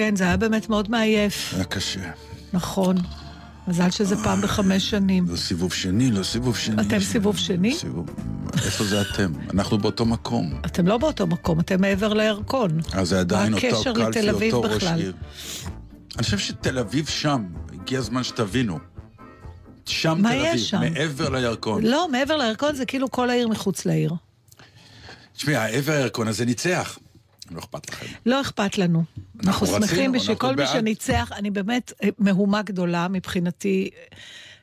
כן, זה היה באמת מאוד מעייף. היה קשה. נכון. מזל שזה פעם בחמש שנים. לא סיבוב שני, לא סיבוב שני. אתם סיבוב שני? סיבוב... איפה זה אתם? אנחנו באותו מקום. אתם לא באותו מקום, אתם מעבר לירקון. אז זה עדיין אותו קלפי, אותו ראש? עיר. אני חושב שתל אביב שם, הגיע הזמן שתבינו. שם תל אביב, שם? מעבר לירקון. לא, מעבר לירקון זה כאילו כל העיר מחוץ לעיר. תשמעי, העבר הירקון הזה ניצח. לא אכפת לכם. לא אכפת לנו. אנחנו רצינו, שמחים בשביל אנחנו כל מי. שניצח. אני באמת אה, מהומה גדולה מבחינתי.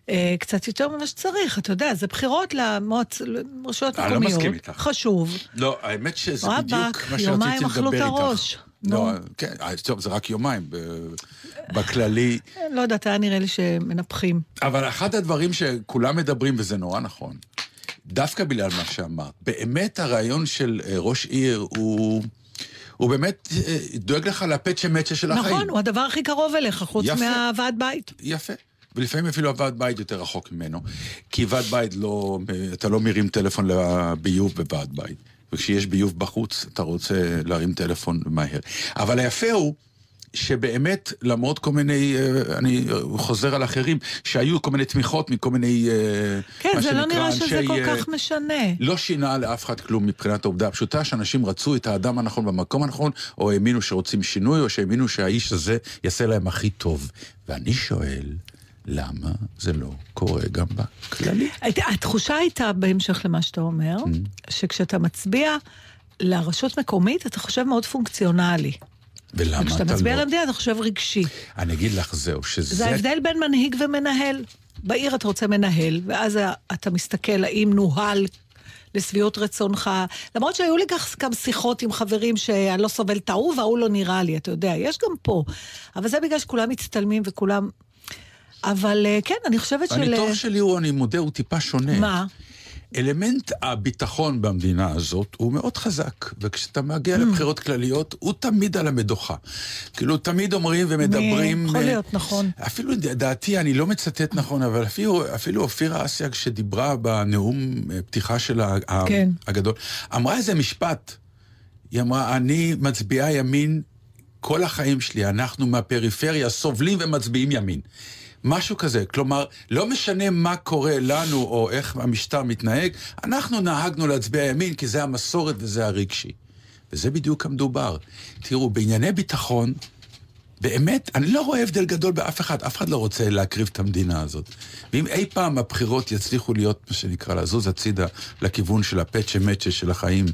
אה, קצת יותר ממה שצריך, אתה יודע, זה בחירות לרשויות אני לא מקומיות. מסכים איתך. חשוב. לא, האמת שזה רבאק, בדיוק מה יומיים שרציתי אכלו לדבר את איתך. הראש. לא. כן, טוב, זה רק יומיים. בכללי, לא יודעת, היה נראה לי שמנפחים. אבל אחד הדברים שכולם מדברים, וזה נורא נכון, דווקא בגלל מה שאמרת, באמת הרעיון של אה, ראש עיר הוא... הוא באמת אה, דואג לך לפצ'ה מצ'ה של החיים. נכון, הוא הדבר הכי קרוב אליך, חוץ יפה. מהוועד בית. יפה. ולפעמים אפילו הוועד בית יותר רחוק ממנו. כי ועד בית לא... אתה לא מרים טלפון לביוב בוועד בית. וכשיש ביוב בחוץ, אתה רוצה להרים טלפון מהר. אבל היפה הוא... שבאמת, למרות כל מיני, אה, אני חוזר על אחרים, שהיו כל מיני תמיכות מכל מיני, אה, כן, מה זה לא נראה שזה אנשי, כל אה, כך משנה. לא שינה לאף אחד כלום מבחינת העובדה הפשוטה שאנשים רצו את האדם הנכון במקום הנכון, או האמינו שרוצים שינוי, או שהאמינו שהאיש הזה יעשה להם הכי טוב. ואני שואל, למה זה לא קורה גם בכללי? הת- התחושה הייתה, בהמשך למה שאתה אומר, Mm. שכשאתה מצביע לרשות מקומית, אתה חושב מאוד פונקציונלי. ולמה אתה מצביע לא? למדינה, אתה חושב רגשי. אני אגיד לך זהו, שזה... זה ההבדל בין מנהיג ומנהל. בעיר אתה רוצה מנהל, ואז אתה מסתכל האם נוהל לשביעות רצונך. למרות שהיו לי כך גם שיחות עם חברים שאני לא סובל את ההוא וההוא לא נראה לי, אתה יודע, יש גם פה. אבל זה בגלל שכולם מצטלמים וכולם... אבל אה, כן, אני חושבת של... הניתוח שלי הוא, אני מודה, הוא טיפה שונה. מה? אלמנט הביטחון במדינה הזאת הוא מאוד חזק, וכשאתה מגיע לבחירות כלליות, הוא תמיד על המדוכה. כאילו, תמיד אומרים ומדברים... יכול להיות, נכון. אפילו דעתי, אני לא מצטט נכון, אבל אפילו, אפילו אופירה אסייג שדיברה בנאום אה, פתיחה של ה- ה- כן. הגדול, אמרה איזה משפט. היא אמרה, אני מצביעה ימין כל החיים שלי, אנחנו מהפריפריה סובלים ומצביעים ימין. משהו כזה, כלומר, לא משנה מה קורה לנו או איך המשטר מתנהג, אנחנו נהגנו להצביע ימין כי זה המסורת וזה הרגשי. וזה בדיוק המדובר. תראו, בענייני ביטחון, באמת, אני לא רואה הבדל גדול באף אחד, אף אחד לא רוצה להקריב את המדינה הזאת. ואם אי פעם הבחירות יצליחו להיות, מה שנקרא, לזוז הצידה לכיוון של הפצ'ה מצ'ה של החיים,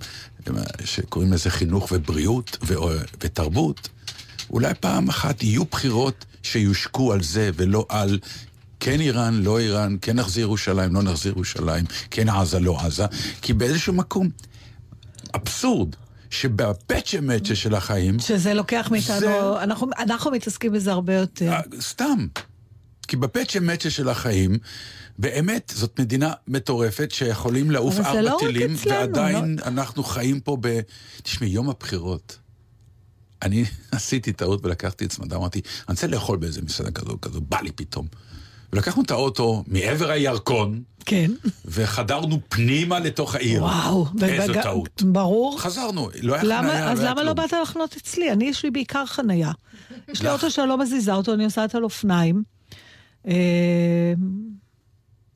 שקוראים לזה חינוך ובריאות ו- ותרבות, אולי פעם אחת יהיו בחירות שיושקו על זה ולא על כן איראן, לא איראן, כן נחזיר ירושלים, לא נחזיר ירושלים, כן עזה, לא עזה, כי באיזשהו מקום, אבסורד, שבפצ'ה מצ'ה של החיים, שזה לוקח מאיתנו, זה- אנחנו, אנחנו מתעסקים בזה הרבה יותר. אה, סתם. כי בפצ'ה מצ'ה של החיים, באמת, זאת מדינה מטורפת שיכולים לעוף ארבע לא טילים, ועדיין אנחנו חיים פה ב... תשמעי, יום הבחירות. אני עשיתי טעות ולקחתי את צמדה, אמרתי, אני רוצה לאכול באיזה מסעדה כזו, כזו, בא לי פתאום. ולקחנו את האוטו מעבר הירקון, כן. וחדרנו פנימה לתוך העיר. וואו. איזו ובג- טעות. ברור. חזרנו, לא היה למה, חניה, אז לא למה לא. באת לחנות אצלי? אני, יש לי בעיקר חנייה. יש לי. אוטו שאני לא מזיזה אותו, אני נוסעת על אופניים. אה,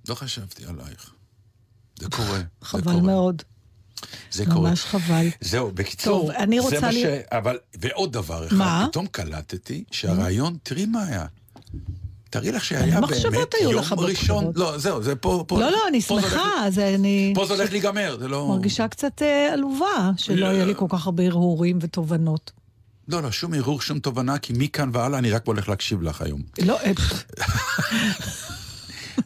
לא חשבתי עלייך. זה קורה. זה חבל קורה. מאוד. זה קורה. ממש חבל. זהו, בקיצור, טוב, אני זה רוצה מה לי- ש... אבל, ועוד דבר אחד, מה? פתאום קלטתי שהרעיון, תראי מה היה. תראי לך שהיה באמת יום ראשון? לא, זהו, זה פה, פה. לא, לא, אני זה שמחה, אז אני פה זה הולך להיגמר, זה לא... מרגישה קצת אה, עלובה, שלא לא. יהיה לי כל כך הרבה הרהורים ותובנות. לא, לא, שום ערעור, שום תובנה, כי מכאן והלאה אני רק הולך להקשיב לך היום. לא, אה,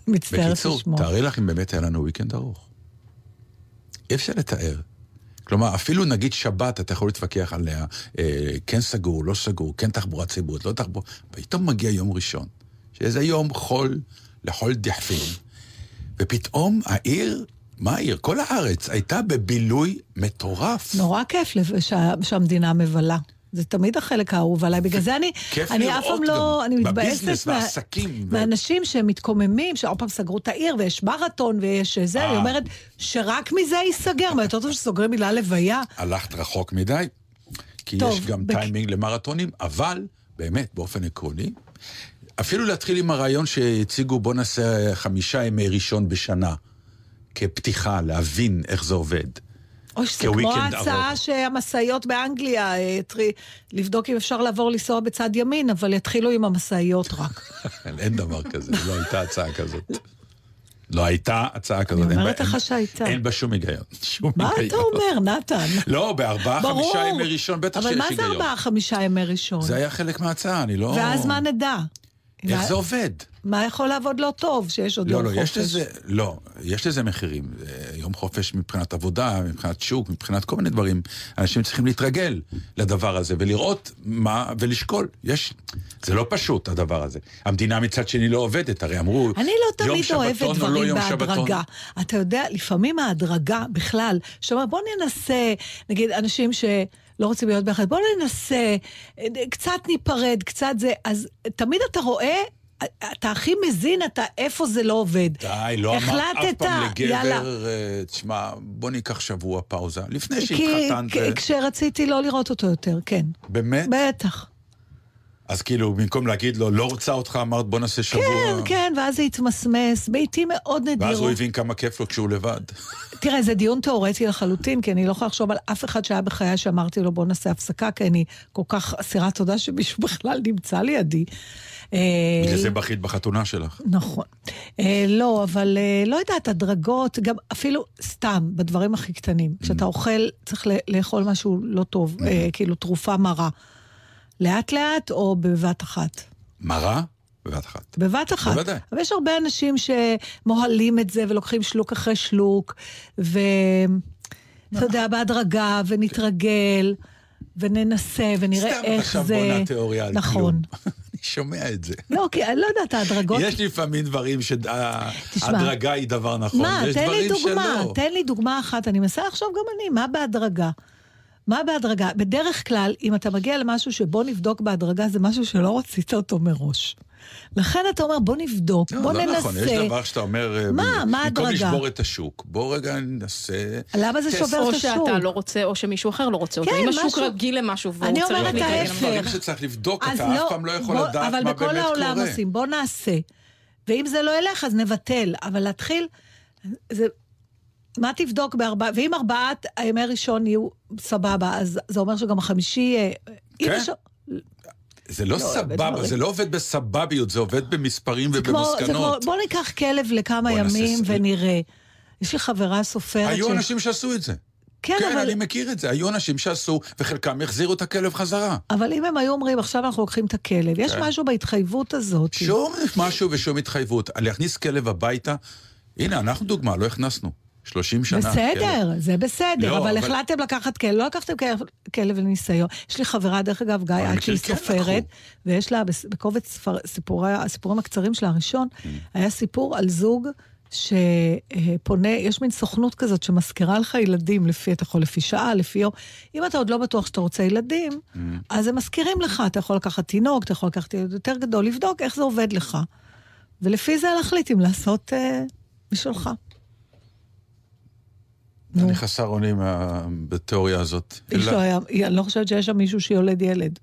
מצטערת בקיצור, לשמוע. תארי לך אם באמת היה לנו וויקנד ארוך. אי אפשר לתאר. כלומר, אפילו נגיד שבת, אתה יכול להתווכח עליה, אה, כן סגור, לא סגור, כן תחבורה ציבורית, לא תחבורה... פתאום מגיע יום ראשון, שזה יום חול לכל דחפין, ופתאום העיר, מה העיר? כל הארץ הייתה בבילוי מטורף. נורא כיף שה- שהמדינה מבלה. זה תמיד החלק האהוב עליי, בגלל זה אני, אני אף פעם לא, אני מתבאסת מהאנשים שמתקוממים, שעוד פעם סגרו את העיר ויש מרתון ויש זה, אני אה. אומרת שרק מזה ייסגר, מה יותר טוב שסוגרים מילה לוויה. הלכת רחוק מדי, כי יש גם טיימינג למרתונים, אבל באמת, באופן עקרוני, אפילו להתחיל עם הרעיון שהציגו, בוא נעשה חמישה ימי ראשון בשנה, כפתיחה, להבין איך זה עובד. אוי, זה כמו ההצעה ארוך. שהמשאיות באנגליה, אה, טרי- לבדוק אם אפשר לעבור לנסוע בצד ימין, אבל יתחילו עם המשאיות רק. אין דבר כזה, לא הייתה הצעה כזאת. לא הייתה הצעה כזאת. אין אומרת לך שהייתה. אין בה שום היגיון. שום מה היגיון. אתה אומר, נתן? לא, בארבעה. חמישה ימי ראשון בטח שיש אבל היגיון. מה זה ארבעה, חמישה ימי ראשון? זה היה חלק מההצעה, אני לא... ואז מה נדע? איך מה- זה עובד? מה יכול לעבוד לא טוב, שיש עוד לא, יום לא, חופש? יש לזה, לא, יש לזה מחירים. יום חופש מבחינת עבודה, מבחינת שוק, מבחינת כל מיני דברים. אנשים צריכים להתרגל לדבר הזה ולראות מה, ולשקול. יש, זה לא פשוט, הדבר הזה. המדינה מצד שני לא עובדת, הרי אמרו, אני לא יום תמיד אוהבת שבתון או לא דברים יום שבתון. בהדרגה. אתה יודע, לפעמים ההדרגה בכלל, שאומר, בוא ננסה, נגיד, אנשים ש... לא רוצים להיות ביחד, בוא ננסה, קצת ניפרד, קצת זה, אז תמיד אתה רואה, אתה הכי מזין אתה איפה זה לא עובד. די, לא אמרת אף פעם יאללה. לגבר, אה, תשמע, בוא ניקח שבוע פאוזה. לפני כי שהתחתנת, אה, כ- כשרציתי לא לראות אותו יותר, כן. באמת? בטח. אז כאילו, במקום להגיד לו, לא רוצה אותך, אמרת, בוא נעשה שבוע. כן, כן, ואז זה התמסמס, בעיתים מאוד ואז הוא. הבין כמה כיף לו כשהוא לבד. תראה, זה דיון תיאורטי לחלוטין, כי אני לא יכולה לחשוב על אף אחד שהיה בחיי שאמרתי לו בוא נעשה הפסקה, כי אני כל כך אסירת תודה שמישהו בכלל נמצא לידי. אה, בגלל זה בכית בחתונה שלך. נכון. אה, לא, אבל אה, לא יודעת, הדרגות, גם אפילו סתם, בדברים הכי קטנים. כשאתה אוכל, צריך לאכול משהו לא טוב, אה, כאילו תרופה מרה. לאט-לאט או בבת אחת? מרה? בבת אחת. בבת אחת. בוודאי. אבל יש הרבה אנשים שמוהלים את זה ולוקחים שלוק אחרי שלוק, ואתה יודע, בהדרגה, ונתרגל, וננסה, ונראה סתם איך עכשיו זה... בונה תיאוריה על נכון. כלום. אני שומע את זה. לא, כי אני לא יודעת, ההדרגות... יש לפעמים דברים. שההדרגה היא דבר נכון, מה, יש תן לי דברים דוגמה, שלא. תן לי דוגמה אחת, אני מנסה לחשוב גם אני, מה בהדרגה? מה בהדרגה? בדרך כלל, אם אתה מגיע למשהו שבוא נבדוק בהדרגה, זה משהו שלא רצית אותו מראש. לכן אתה אומר, בוא נבדוק, לא, בוא לא ננסה. נכון, יש דבר שאתה אומר, אה, מה? מה במקום ההדרגה? לשבור את השוק, בוא רגע ננסה... למה זה. שובר או את השוק? שאתה לא רוצה, או שמישהו אחר לא רוצה אותו. כן, אם השוק משהו- רגיל למשהו והוא אני צריך אומרת להתרגל ההפך. יש. דברים שצריך לבדוק, אז אתה אף פעם לא יכול בוא- לדעת אבל מה בכל באמת העולם קורה. עושים, בוא נעשה. ואם זה לא ילך, אז נבטל. אבל להתחיל, זה... מה תבדוק בארבעה, ואם ארבעת הימי ראשון יהיו סבבה, אז זה אומר שגם החמישי... אה, אם כן. זה לא סבבה, בדברים. זה לא עובד בסבביות, זה עובד במספרים כמו, כמו, ובמסקנות. בוא ניקח כלב לכמה נעשה ימים. ונראה. יש לי חברה סופרת היו ש- אנשים שעשו את זה. כן, כן, אבל... אני מכיר את זה. היו אנשים שעשו, וחלקם החזירו את הכלב חזרה. אבל אם הם היו אומרים, עכשיו אנחנו לוקחים את הכלב, יש כן. משהו בהתחייבות הזאת. שום משהו ושום התחייבות. להכניס כלב הביתה, הנה, אנחנו דוגמה, לא הכנסנו. 30 שנה. כלב. בסדר, זה בסדר, לא, אבל אבל- החלטתם לקחת כלב, לא לקחתם כלב- כלב לניסיון. יש לי חברה, דרך אגב, גיא, עד מכיר, שהיא כן סופרת. ויש לה בקובץ ספר- סיפורי- הסיפורים הקצרים שלה הראשון, Mm. היה סיפור על זוג שפונה, יש מין סוכנות כזאת שמזכירה לך ילדים, לפי, אתה יכול לפי שעה, לפי יום. אם אתה עוד לא בטוח שאתה רוצה ילדים, Mm. אז הם מזכירים לך, אתה יכול לקחת תינוק, אתה יכול לקחת ילד יותר גדול, לבדוק איך זה עובד לך. ולפי זה להחליט אם לעשות אה, בשבילך. נו. אני חסר אונים מה- בתיאוריה הזאת. איש אלא- לא היה, אני לא חושבת שיש שם מישהו שיולד ילד.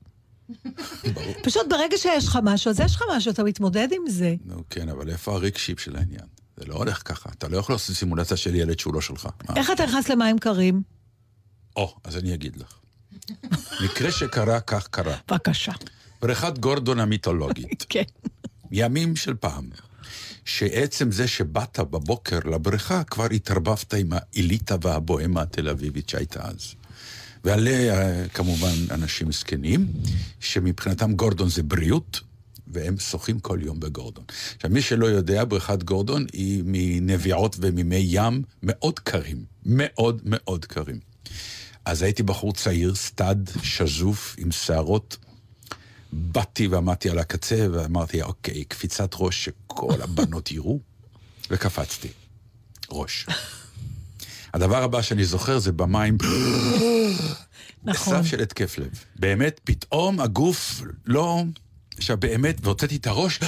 פשוט ברגע שיש לך משהו, אז יש לך משהו, אתה מתמודד עם זה. נו כן, אבל איפה הריק שיפ של העניין? זה לא הולך ככה. אתה לא יכול לעשות סימולציה של ילד שהוא לא שלך. איך אתה נכנס למים קרים? או, אז אני אגיד לך. מקרה שקרה, כך קרה. בבקשה. בריכת גורדון המיתולוגית. כן. ימים של פעם. שעצם זה שבאת בבוקר לבריכה, כבר התערבבת עם האליטה והבוהמה התל אביבית שהייתה אז. ועליה כמובן אנשים זקנים, שמבחינתם גורדון זה בריאות, והם שוחים כל יום בגורדון. עכשיו, מי שלא יודע, בריכת גורדון היא מנביעות וממי ים מאוד קרים. מאוד מאוד קרים. אז הייתי בחור צעיר, סטאד, שזוף, עם שערות באתי ועמדתי על הקצה ואמרתי, אוקיי, קפיצת ראש שכל הבנות יראו, וקפצתי. ראש. הדבר הבא שאני זוכר זה במים, נכון. בסף של התקף לב. באמת, פתאום הגוף לא... עכשיו באמת, והוצאתי את הראש,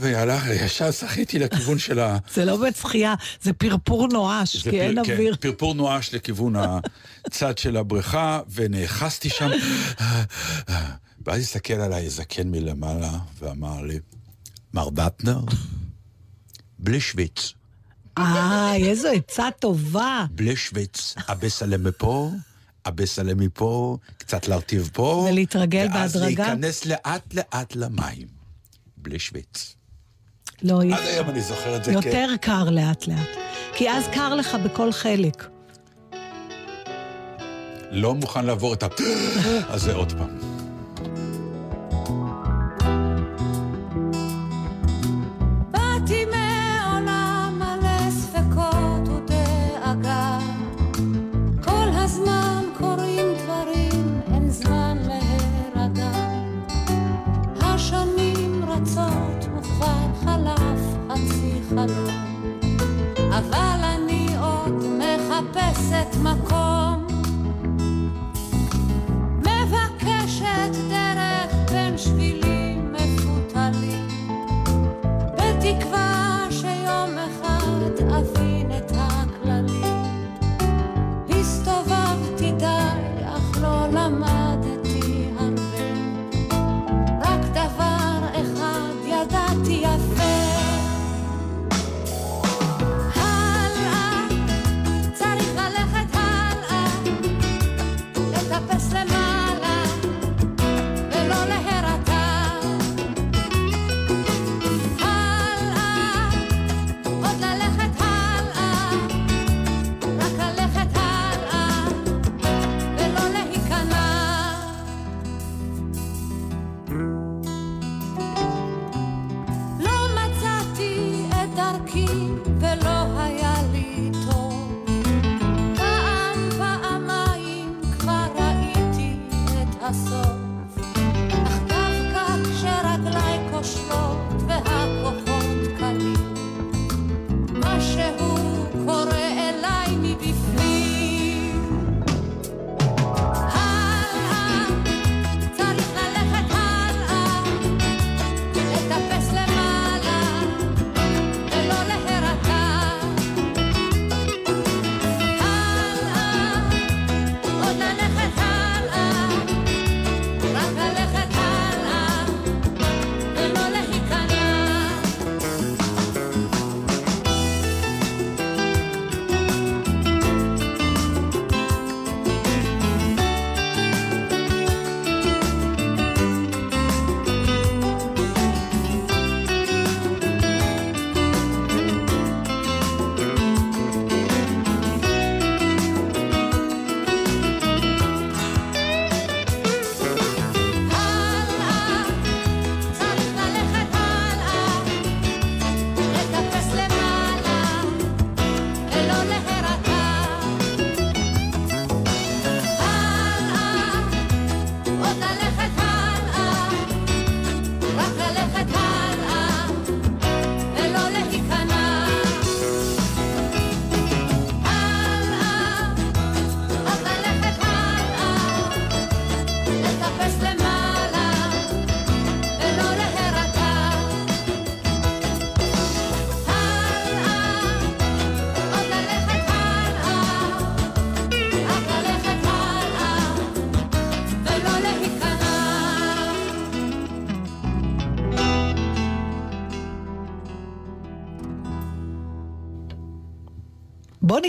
והלך, ישר שחיתי לכיוון של ה... זה לא באמת שחייה, זה פרפור נואש, כי אין כן, אוויר. פרפור נואש לכיוון הצד של הבריכה, ונאחזתי שם. ואז הסתכל עליי זקן מלמעלה, ואמר לי, מר דטנר, בלי שוויץ, אה, איזו עצה טובה. בלי שוויץ, הבסלם מפה, הבסלם מפה, קצת להרטיב פה. ולהתרגל ואז בהדרגה? להיכנס לאט-לאט למים. בלי שוויץ. לא, עד היום אני זוכר את זה כ... יותר קר לאט לאט. כי אז קר לך בכל חלק. לא מוכן לעבור את ה... אז זה עוד פעם. רצות וכבר חלף חצי חלום אבל אני עוד מחפשת מקום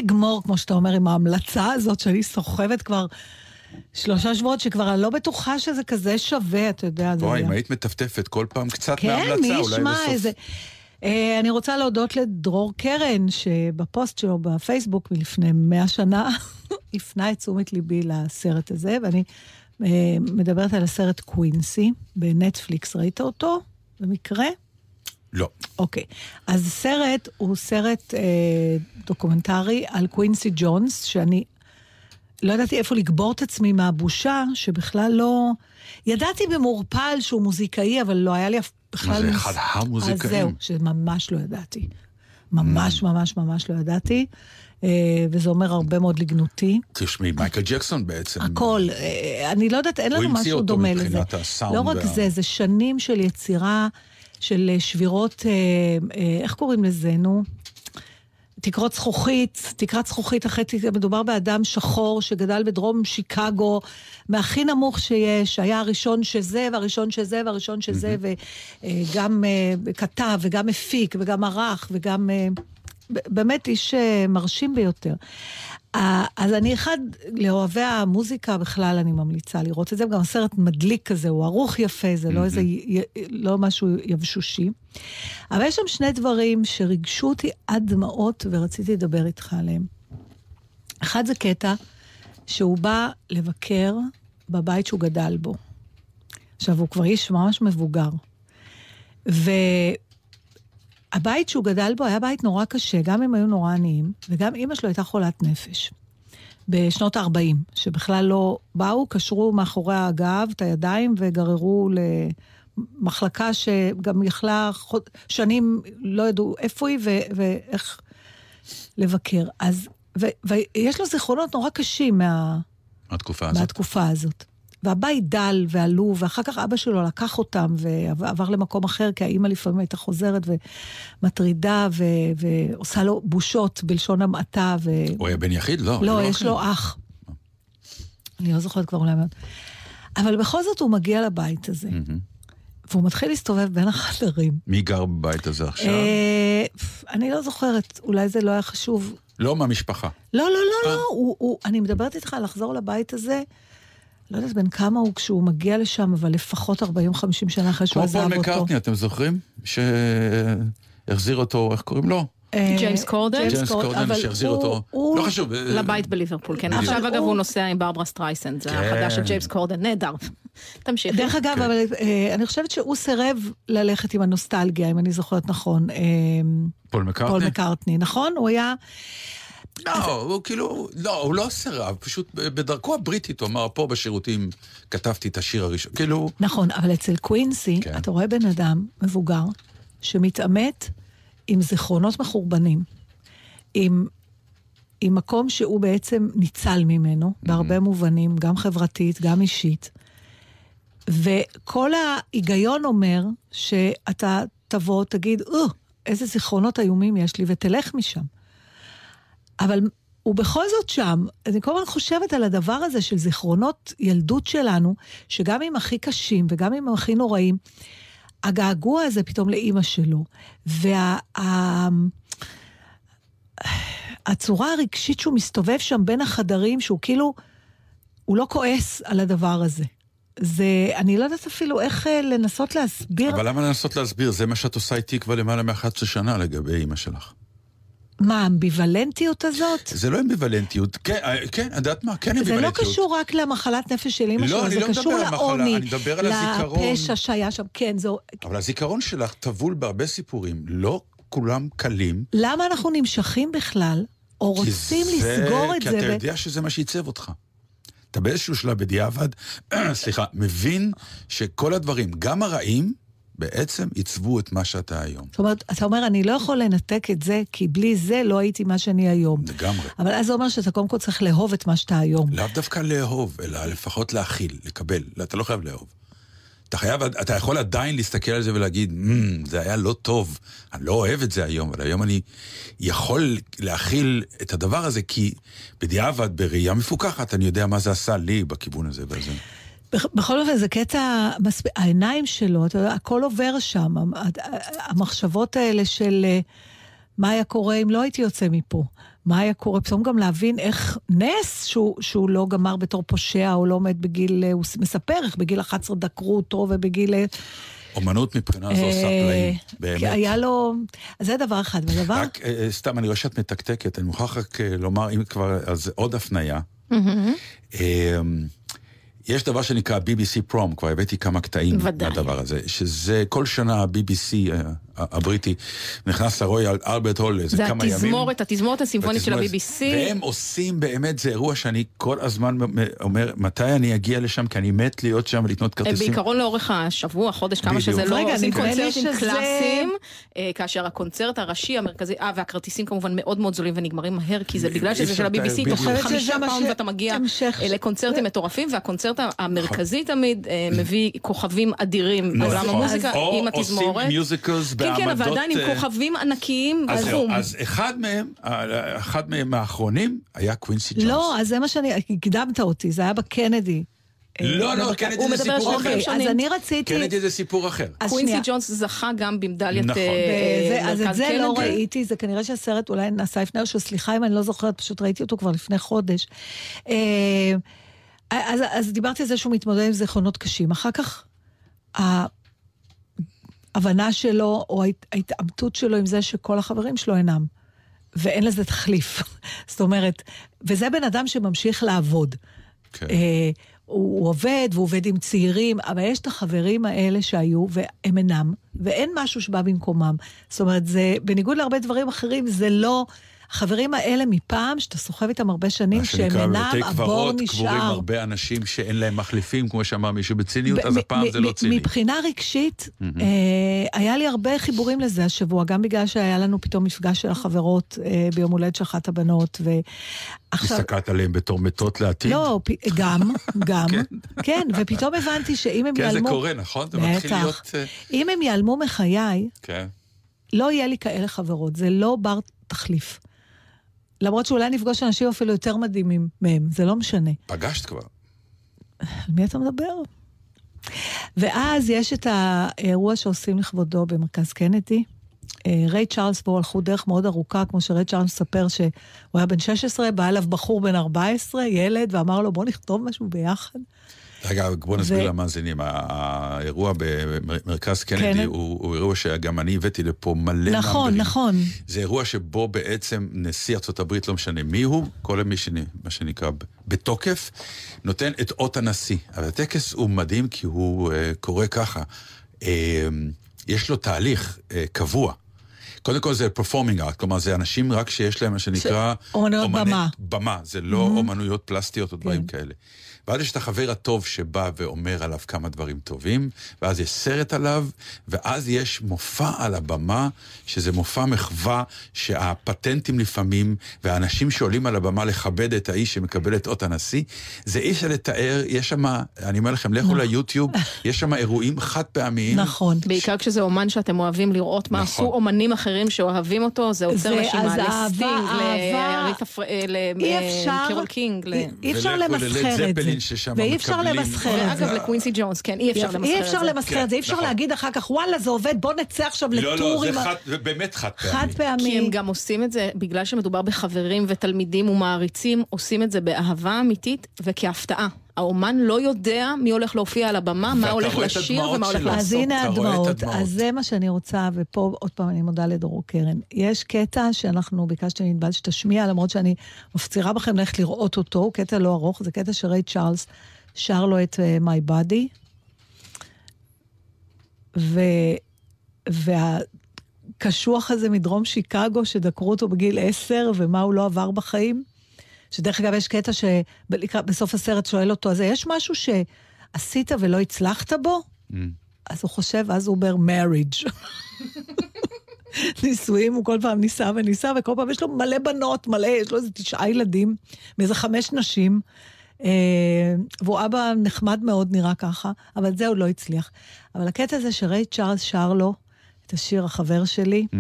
נגמור, כמו שאתה אומר, עם ההמלצה הזאת שאני סוחבת כבר שלושה שבועות, שכבר אני לא בטוחה שזה כזה שווה, אתה יודע. היה- אם היית מטפטפת כל פעם קצת כן, מההמלצה, מי אולי ישמע בסוף... איזה... אה, אני רוצה להודות לדרור קרן, שבפוסט שלו בפייסבוק מלפני מאה שנה, הפנה את תשומת ליבי לסרט הזה, ואני אה, מדברת על הסרט קווינסי בנטפליקס. ראית אותו במקרה? לא. אוקיי. אז הסרט הוא סרט אה, דוקומנטרי על קווינסי ג'ונס, שאני לא ידעתי איפה לקבור את עצמי מהבושה, שבכלל לא... ידעתי במעורפל שהוא מוזיקאי, אבל לא היה לי אף בכלל... מה זה, אחד המוזיקאים? אז זהו, שממש לא ידעתי. ממש ממש ממש לא ידעתי, אה, וזה אומר הרבה מאוד לגנותי. תשמעי, מייקל ג'קסון בעצם. הכל, אה, אני לא יודעת, אין הוא לנו המציא משהו אותו דומה לזה. מבחינת הסאונד לא רק זה, זה שנים של יצירה, של אה, שבירות, אה, אה, איך קוראים לזה, נו? תקרות זכוכית, תקרת זכוכית אחרי, מדובר באדם שחור שגדל בדרום שיקגו, מהכי נמוך שיש, היה הראשון שזה, והראשון שזה, והראשון שזה, וגם אה, כתב, וגם הפיק, וגם ערך, וגם... באמת איש מרשים ביותר. אז אני אחד, לאוהבי המוזיקה בכלל אני ממליצה לראות את זה, גם הסרט מדליק כזה, הוא ערוך יפה, זה לא איזה, י- י- לא משהו יבשושי. אבל יש שם שני דברים שריגשו אותי עד דמעות ורציתי לדבר איתך עליהם. אחד זה קטע שהוא בא לבקר בבית שהוא גדל בו. עכשיו, הוא כבר איש ממש מבוגר. והבית שהוא גדל בו היה בית נורא קשה, גם אם היו נורא עניים, וגם אימא שלו הייתה חולת נפש. בשנות ה-40, שבכלל לא באו, קשרו מאחורי הגב את הידיים וגררו למחלקה שגם יכלה. שנים, לא ידעו איפה היא ו- ואיך לבקר. אז, ו- ויש לו זיכרונות נורא קשים מה... התקופה הזאת. מהתקופה הזאת. והבית דל ועלוב, ואחר כך אבא שלו לקח אותם ועבר למקום אחר, כי האימא לפעמים הייתה חוזרת ומטרידה ו- ועושה לו בושות בלשון המעטה. ו... הוא היה בן יחיד? לא. לא, היה יש אחר. לו אח. אני לא זוכרת כבר אולי מאוד. אבל בכל זאת הוא מגיע לבית הזה. והוא מתחיל להסתובב בין החדרים. מי גר בבית הזה עכשיו? אה, אני לא זוכרת, אולי זה לא היה חשוב. לא מהמשפחה. לא, לא, לא, אה. לא, הוא, הוא, אני מדברת איתך על לחזור לבית הזה. לא יודעת בן כמה הוא כשהוא מגיע לשם, אבל לפחות 40-50 שנה אחרי שהוא כמו עזב פול אותו. מקארטני, אתם זוכרים? שהחזיר אותו, איך קוראים לו? אה, ג'יימס קורדן? ג'יימס קורדן, אבל שהחזיר אותו. לא חשוב. אה, לבית בליברפול, כן. עכשיו אגב הוא- נוסע עם ברברה סטרייסנד, זה כן. החדש של ג'יימס קורדן, נהדר. תמשיך. דרך אגב, כן. אבל אה, אני חושבת שהוא סירב ללכת עם הנוסטלגיה, אם אני זוכרת נכון. פול מקארטני? פול מקארטני, נכון? הוא היה... לא, הוא כאילו, לא, הוא לא סירב, פשוט בדרכו הבריטית, הוא אמר, פה בשירותים כתבתי את השיר הראשון. כאילו, נכון, אבל אצל קווינסי, כן. אתה רואה בן אדם מבוגר שמתעמת עם זיכרונות מחורבנים, עם, עם מקום שהוא בעצם ניצל ממנו, בהרבה מובנים, גם חברתית, גם אישית. וכל ההיגיון אומר שאתה תבוא, תגיד, איזה זיכרונות איומים יש לי, ותלך משם. אבל הוא בכל זאת שם, אני כל הזמן חושבת על הדבר הזה של זיכרונות ילדות שלנו, שגם אם הכי קשים וגם אם הכי נוראים, הגעגוע הזה פתאום לאימא שלו, וה... ה- הצורה הרגשית שהוא מסתובב שם בין החדרים, שהוא כאילו, הוא לא כועס על הדבר הזה. זה, אני לא יודעת אפילו איך אה, לנסות להסביר אבל למה לנסות להסביר? זה מה שאת עושה איתי כבר למעלה מ-11 שנה לגבי אימא שלך. מה, האמביוולנטיות הזאת. זה לא אמביוולנטיות, כן, אה, כן, את יודעת מה? כן זה אמביוולנטיות. לא קשור רק למחלת נפש של אימא לא, שלו, זה לא קשור לעוני, אני מדבר על הזיכרון. לפשע שהיה שם. כן, זו... אבל הזיכרון שלך טבול בהרבה סיפורים, לא כולם קלים. למה אנחנו נמשכים בכלל, או כי רוצים זה- לסגור את כי זה? אתה ב- יודע שזה מה שעיצב אותך. אתה באיזשהו שלב בדיעבד, סליחה, מבין שכל הדברים, גם הרעים, בעצם עיצבו את מה שאתה היום. זאת אומרת, אתה אומר, אני לא יכול לנתק את זה, כי בלי זה לא הייתי מה שאני היום. לגמרי. אבל אז זה אומר שאתה קודם כל צריך לאהוב את מה שאתה היום. לאו דווקא לאהוב, אלא לפחות להכיל, לקבל. לא, אתה לא חייב לאהוב. אתה חייב, אתה יכול עדיין להסתכל על זה ולהגיד, "מ, זה היה לא טוב, אני לא אוהב את זה היום, אבל היום אני יכול להכיל את הדבר הזה, כי בדיעבד, בראייה מפוקחת, אני יודע מה זה עשה לי בכיוון הזה והזה. בכ- בכל אופן, זה קטע, מספיק, העיניים שלו, אתה יודע, הכל עובר שם. המ- המחשבות האלה של אה, מה היה קורה אם לא הייתי יוצא מפה, מה היה קורה, פתאום גם להבין איך נס שהוא, שהוא לא גמר בתור פושע, או לא עומד בגיל, אה, הוא מספר איך בגיל 11 דקרו אותו, ובגיל... אה, אומנות מבחינה זו עושה פלאים, כי באמת. היה לו... אז זה דבר אחד. ודבר... רק, סתם, אני רואה שאת מתקתקת, אני מוכרח רק לומר, אם כבר, אז עוד הפנייה. יש דבר שנקרא BBC פרום, כבר הבאתי כמה קטעים ודאי. מהדבר הזה, שזה כל שנה ה-BBC אה, הבריטי נכנס לרויאל אלברט הול איזה זה כמה ימים. התזמורת, התזמורת הסימפונית של. ה-BBC. והם עושים באמת, זה אירוע שאני כל הזמן אומר, מתי אני אגיע לשם, כי אני מת להיות שם ולקנות כרטיסים. בעיקרון לאורך השבוע, חודש, כמה. שזה לא, עושים קונצרטים קלאסיים, אה, כאשר הקונצרט הראשי, המרכזי, אה, והכרטיסים כמובן מאוד מאוד זולים ונגמרים מהר, כי זה בגלל שזה של ה-BBC. תוך חמישה פאונד ואתה מגיע. אה, לקונצרטים מטורפים, והקונצרט המרכזי תמיד אה, מביא כוכבים אדירים בעולם נכון. המוזיקה או עם התזמורת. כן, כן, אבל. עדיין עם אה, כוכבים ענקיים בתחום. אז אחד מהם, אה, אחד מהם האחרונים, היה קווינסי ג'ונס. לא, אז זה מה שאני... הקדמת אותי, זה היה בקנדי. לא, אה, לא, קנדי זה סיפור אחר. אוקיי, אז. אני רציתי... קנדי זה סיפור אחר. קווינסי. ג'ונס זכה גם במדליית נכון. אז את זה לא. ראיתי, זה כנראה שהסרט אולי נעשה לפני, או שסליחה אם אני לא זוכרת, פשוט ראיתי אותו כבר לפני חודש. אז, אז דיברתי על זה שהוא מתמודד עם זיכרונות קשים. אחר כך, ההבנה שלו, או ההת- ההתעמתות שלו עם זה שכל החברים שלו אינם. ואין לזה תחליף. זאת אומרת, וזה בן אדם שממשיך לעבוד. כן. אה, הוא, הוא עובד, והוא עובד עם צעירים, אבל יש את החברים האלה שהיו, והם אינם, ואין משהו שבא במקומם. זאת אומרת, זה, בניגוד להרבה דברים אחרים, זה לא... החברים האלה מפעם, שאתה סוחב איתם הרבה שנים, מה שהם שנקרא, אינם, בבתי הבור קברות קבורים נשאר. הרבה אנשים שאין להם מחליפים, כמו שאמר מישהו בציניות, אז הפעם זה לא ציני. מבחינה רגשית, אה, היה לי הרבה חיבורים לזה השבוע, גם בגלל שהיה לנו פתאום מפגש של החברות אה, ביום הולדת של אחת הבנות, ועכשיו... הסתכלת עליהם בתור מתות לעתיד? לא, גם, גם, כן, ופתאום הבנתי שאם הם כן, זה. קורה, נכון? זה מתחיל בטח. להיות... אה, אם הם ייעלמו מחיי, כן. לא יהיה לי כאלה חברות, זה לא בר תחליף. למרות שאולי נפגוש אנשים אפילו יותר מדהימים מהם, זה לא משנה. פגשת כבר. על מי אתה מדבר? ואז יש את האירוע שעושים לכבודו במרכז קנדי. אה, ריי צ'ארלס פה הלכו דרך מאוד ארוכה, כמו שריי צ'ארלס מספר שהוא היה בן 16, בא אליו בחור בן 14, ילד, ואמר לו, בוא נכתוב משהו ביחד. רגע, בוא נסביר ו- למאזינים. האירוע במרכז קנדי כן. הוא הוא אירוע שגם אני הבאתי לפה מלא נכון, מאמרים. נכון. זה אירוע שבו בעצם נשיא הברית, לא משנה מי הוא, כל מי שני, מה שנקרא בתוקף, נותן את אות הנשיא. אבל הטקס הוא מדהים כי הוא uh, קורה ככה. Uh, יש לו תהליך uh, קבוע. קודם כל זה פרפורמינג ארט, כלומר זה אנשים רק שיש להם מה שנקרא... אומנויות אומני- במה. במה, זה לא אומנויות פלסטיות או דברים כאלה. ואז יש את החבר הטוב שבא ואומר עליו כמה דברים טובים, ואז יש סרט עליו, ואז יש מופע על הבמה, שזה מופע מחווה שהפטנטים לפעמים, והאנשים שעולים על הבמה לכבד את האיש שמקבל את אות הנשיא, זה אי אפשר לתאר, יש שם, אני אומר לכם, לכו ליוטיוב, יש שם אירועים חד פעמיים. נכון. בעיקר כשזה אומן שאתם אוהבים לראות מה נכון. עשו אומנים אחרים שאוהבים אותו, זה עוצר אהבה, לסטינג. לאריתה פר- אה, אי אפשר, לקרול קינג, אי- אפשר למסחר את זה. ששם ואי אפשר למסחר את זה. ואגב, לקווינסי ג'ונס, כן, אי אפשר למסחר את זה. אי אפשר למסחר את זה, אי אפשר. להגיד אחר כך, וואלה, זה עובד, בוא נצא עכשיו לא, לא, לטור עם ה... חד- זה באמת חד פעמי. חד פעמי. כי הם גם עושים את זה, בגלל שמדובר בחברים ותלמידים ומעריצים, עושים את זה באהבה אמיתית וכהפתעה. האומן לא יודע מי הולך להופיע על הבמה, מה הולך לשיר ומה הולך. לעשות. אז הנה הדמעות. אז זה מה שאני רוצה, ופה עוד פעם אני מודה לדרור קרן. יש קטע שאנחנו ביקשתי מענבל שתשמיע, למרות שאני מפצירה בכם ללכת לראות אותו, הוא קטע לא ארוך, זה קטע שריי צ'ארלס שר לו את uh, My Body, ו... והקשוח הזה מדרום שיקגו, שדקרו אותו בגיל עשר, ומה הוא לא עבר בחיים. שדרך אגב, יש קטע שבסוף הסרט שואל אותו, אז יש משהו שעשית ולא הצלחת בו? Mm. אז הוא חושב, אז הוא אומר marriage. נישואים, הוא כל פעם ניסה וניסה, וכל פעם יש לו מלא בנות, מלא, יש לו איזה תשעה ילדים, ואיזה חמש נשים. אה, והוא אבא נחמד מאוד, נראה ככה, אבל זה הוא לא הצליח. אבל הקטע הזה שריי צ'ארלס שר לו את השיר החבר שלי, Mm.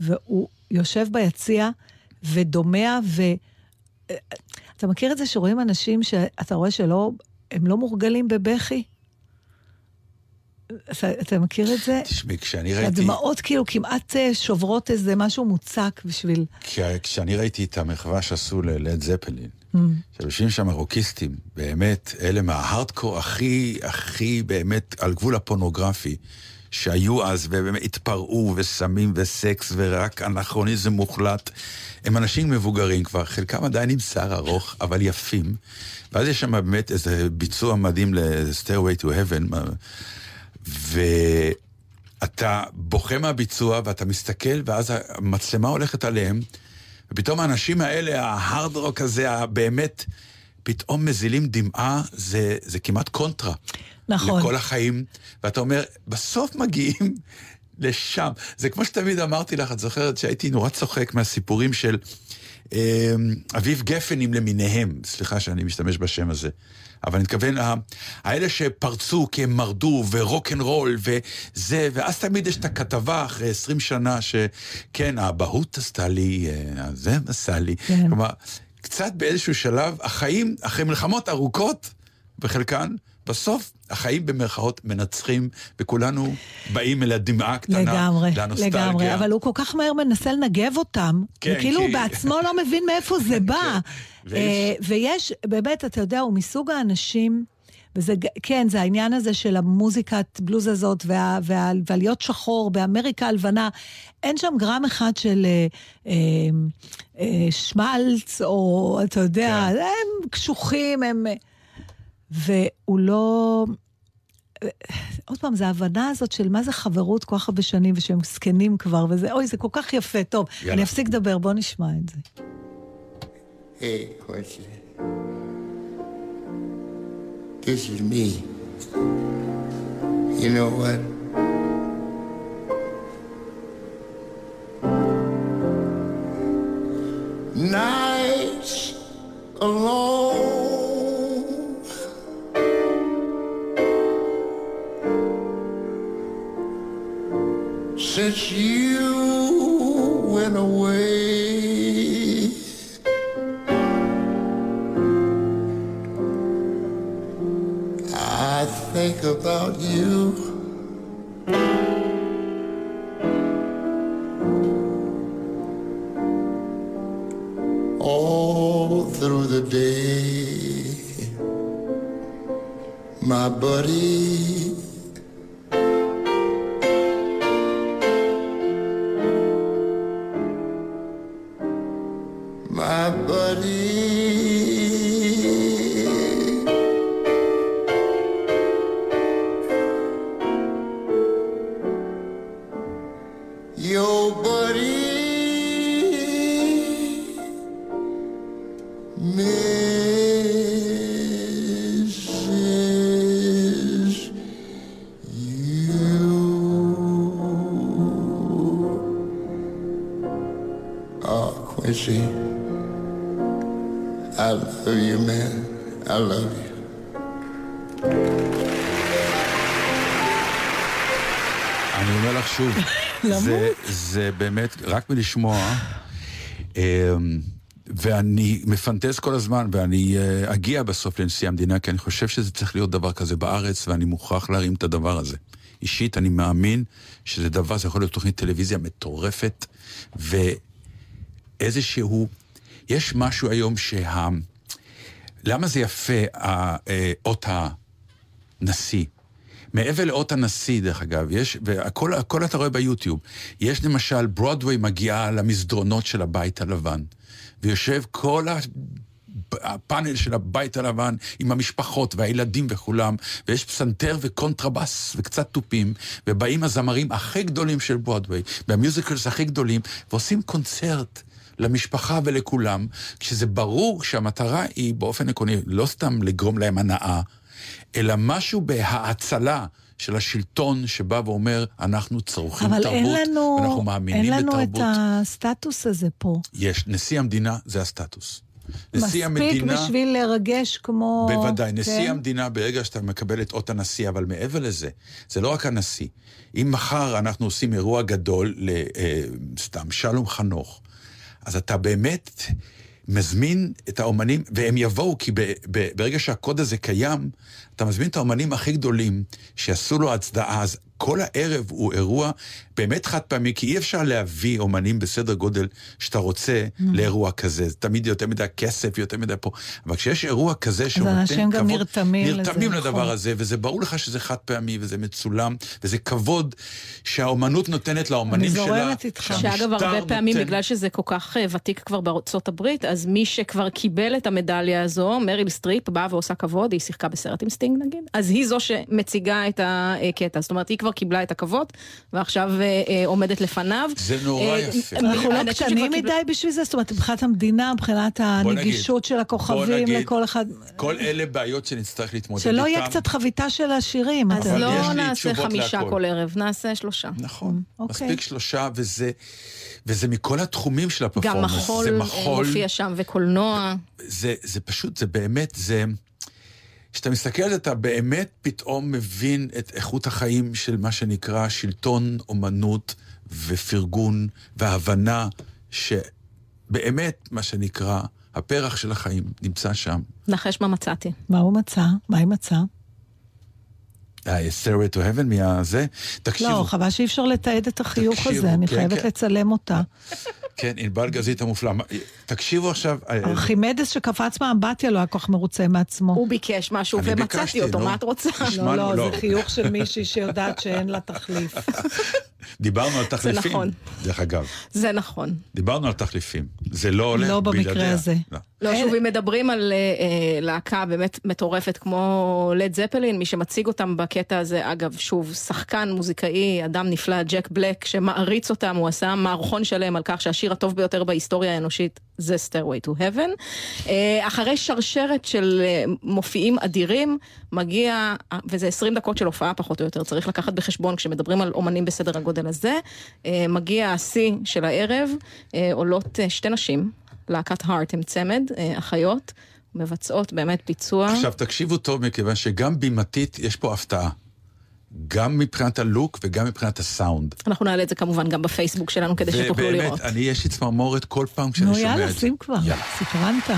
והוא יושב ביציע ודומע, ו... אתה מכיר את זה שרואים אנשים שאתה רואה שלא, הם לא מורגלים בבכי? אתה, אתה מכיר את זה? תשמעי, כשאני ראיתי... הדמעות כאילו כמעט אה, שוברות איזה משהו מוצק בשביל... כש- כשאני ראיתי את המחווה שעשו ללד זפלין, שיושבים שם רוקיסטים, באמת, אלה מההארדקור הכי, הכי באמת על גבול הפורנוגרפי. שהיו אז, ובאמת התפרעו, וסמים וסקס, ורק אנכרוניזם מוחלט. הם אנשים מבוגרים כבר, חלקם עדיין עם שיער ארוך, אבל יפים. ואז יש שם באמת איזה ביצוע מדהים ל-Stairway to Heaven, ואתה בוכה מהביצוע, ואתה מסתכל, ואז המצלמה הולכת עליהם, ופתאום האנשים האלה, ההארד רוק הזה, הבאמת, פתאום מזילים דמעה, זה, זה כמעט קונטרה. נכון. לכל החיים, ואתה אומר, בסוף מגיעים לשם. זה כמו שתמיד אמרתי לך, את זוכרת שהייתי נורא צוחק מהסיפורים של אה, אביב גפנים למיניהם, סליחה שאני משתמש בשם הזה. אבל אני מתכוון, האלה שפרצו כי הם מרדו, ו rock and roll, וזה, ואז תמיד יש את הכתבה אחרי 20 שנה, שכן, האבהות עשתה לי, אה, זה עשה לי. כן. כלומר, קצת באיזשהו שלב, החיים, אחרי מלחמות ארוכות, בחלקן, בסוף החיים במרכאות מנצחים, וכולנו באים אל הדמעה הקטנה, לגמרי, לנוסטלגיה. לגמרי, אבל הוא כל כך מהר מנסה לנגב אותם, כן, וכאילו כי- הוא בעצמו לא מבין מאיפה זה בא. ויש- אה, ויש, באמת, אתה יודע, הוא מסוג האנשים, וזה, כן, זה העניין הזה של המוזיקת בלוז הזאת, וה, וה, והלהיות שחור באמריקה הלבנה, אין שם גרם אחד של אה, אה, אה, שמלץ, או אתה יודע, כן. הם קשוחים, הם... והוא לא... עוד פעם, זה ההבנה הזאת של מה זה חברות כל כך הרבה שנים, ושהם זקנים כבר, וזה, אוי, זה כל כך יפה. טוב, יאללה. אני אפסיק לדבר, בוא נשמע את זה. Hey, Quincy. This is me. You know what? Nights alone. Since you went away. I think about you. All through the day, my buddy. מלשמוע, אמ, ואני מפנטז כל הזמן, ואני אה, אגיע בסוף לנשיא המדינה, כי אני חושב שזה צריך להיות דבר כזה בארץ, ואני מוכרח להרים את הדבר הזה. אישית, אני מאמין שזה דבר, זה יכול להיות תוכנית טלוויזיה מטורפת, ואיזשהו, יש משהו היום שה... למה זה יפה, אה, אות הנשיא? מעבר לאות הנשיא, דרך אגב, יש, והכל הכל אתה רואה ביוטיוב. יש למשל, ברודווי מגיעה למסדרונות של הבית הלבן, ויושב כל ה... הפאנל של הבית הלבן עם המשפחות והילדים וכולם, ויש פסנתר וקונטרבס וקצת תופים, ובאים הזמרים הכי גדולים של ברודווי, והמיוזיקלס הכי גדולים, ועושים קונצרט למשפחה ולכולם, כשזה ברור שהמטרה היא באופן עקרוני לא סתם לגרום להם הנאה, אלא משהו בהאצלה של השלטון שבא ואומר, אנחנו צורכים אבל תרבות, אין לנו, ואנחנו אין מאמינים לנו את בתרבות. הסטטוס הזה פה. יש, נשיא המדינה זה הסטטוס. נשיא מספיק המדינה... בשביל לרגש כמו... בוודאי, נשיא כן? המדינה ברגע שאתה מקבל את אות הנשיא, אבל מעבר לזה, זה לא רק הנשיא. אם מחר אנחנו עושים אירוע גדול לסתם שלום חנוך, אז אתה באמת מזמין את האומנים, והם יבואו, כי ב, ב, ברגע שהקוד הזה קיים, אתה מזמין את האומנים הכי גדולים, שיעשו לו הצדעה, אז כל הערב הוא אירוע באמת חד פעמי, כי אי אפשר להביא אומנים בסדר גודל שאתה רוצה Mm. לאירוע כזה. זה תמיד יותר מדי כסף, יותר מדי פה. אבל כשיש אירוע כזה שהוא נותן אנשים כבוד... גם נרתמים לזה, נרתמים לדבר נכון. הזה, וזה ברור לך שזה חד פעמי, וזה מצולם, וזה כבוד שהאומנות נותנת לאומנים שלה. זורמת איתך. שאגב, הרבה פעמים, נותן. בגלל שזה כל כך אה, ותיק כבר בארצות הברית, אז מי שכבר קיבל את המדליה הזו, מריל סטריפ, באה ועושה כבוד, היא שיחקה בסרט עם סטינג נגיד, אז היא זו שמציגה את הקטע. זאת אומרת, היא כבר קיבלה את הכבוד, ועכשיו אה, אה, עומדת לפניו. זה נורא אה, יפה. אנחנו לא קטנים מדי בשביל זה? זאת אומרת, מבחינת המדינה, מבחינת הנגישות של הכוכבים לכל אחד... כל אלה בעיות שנצטרך להתמודד איתן. שלא יהיה קצת חביתה של השירים. אז לא נעשה חמישה. כל ערב, נעשה שלושה. נכון, אוקיי. מספיק שלושה, וזה, וזה מכל התחומים של הפרפורמנס. גם מחול זה מחול, מופיע שם, וקולנוע. זה, זה פשוט, זה באמת, זה... כשאתה מסתכל על זה, אתה באמת פתאום מבין את איכות החיים של מה שנקרא שלטון, אומנות ופרגון והבנה שבאמת, מה שנקרא, הפרח של החיים נמצא שם. נחש מה מצאתי. מה הוא מצא? מה היא מצאה? ה-Stairway to Heaven מהזה. תקשיבו, לא, חבל שאי אפשר לתעד את החיוך תקשיבו, הזה, אני כן, חייבת כן. לצלם אותה. כן, ענבל גזית המופלא. תקשיבו עכשיו... אה, ארכימדס שקפץ מהאמבטיה לא היה כל כך מרוצה מעצמו. הוא ביקש משהו ומצאתי אותו. מה את רוצה? לא, לא, לא. זה חיוך של מישהי שיודעת שאין לה תחליף. דיברנו על תחליפים. נכון. דרך אגב, זה נכון. דיברנו על תחליפים. זה לא הולך לא בלעדיה. במקרה הזה. לא. לא, שוב, אם מדברים על אה, אה, להקה באמת מטורפת כמו לד זפלין, מי שמציג אותם בקטע הזה, אגב, שוב, שחקן, מוזיקאי, אדם נפלא, ג'ק בלק, שמעריץ אותם, הוא עשה מערכון שלם על כך שהשיר הטוב ביותר בהיסטוריה האנושית זה Stairway to Heaven. אה, אחרי שרשרת של אה, מופיעים אדירים, מגיע, וזה 20 דקות של הופעה פחות או יותר, צריך לקחת בחשבון כשמדברים על אומנים בסדר הגודל הזה, אה, מגיע השיא של הערב, עולות שתי נשים. להקת הארט הם צמד, אחיות, מבצעות באמת ביצוע. עכשיו תקשיבו טוב, מכיוון שגם בימתית יש פה הפתעה. גם מבחינת הלוק וגם מבחינת הסאונד. אנחנו נעלה את זה כמובן גם בפייסבוק שלנו כדי שתוכלו לראות. ובאמת, אני, יש לי צמרמורת כל פעם כשאני נו שומע את זה. יאללה, שים כבר. סקרנת.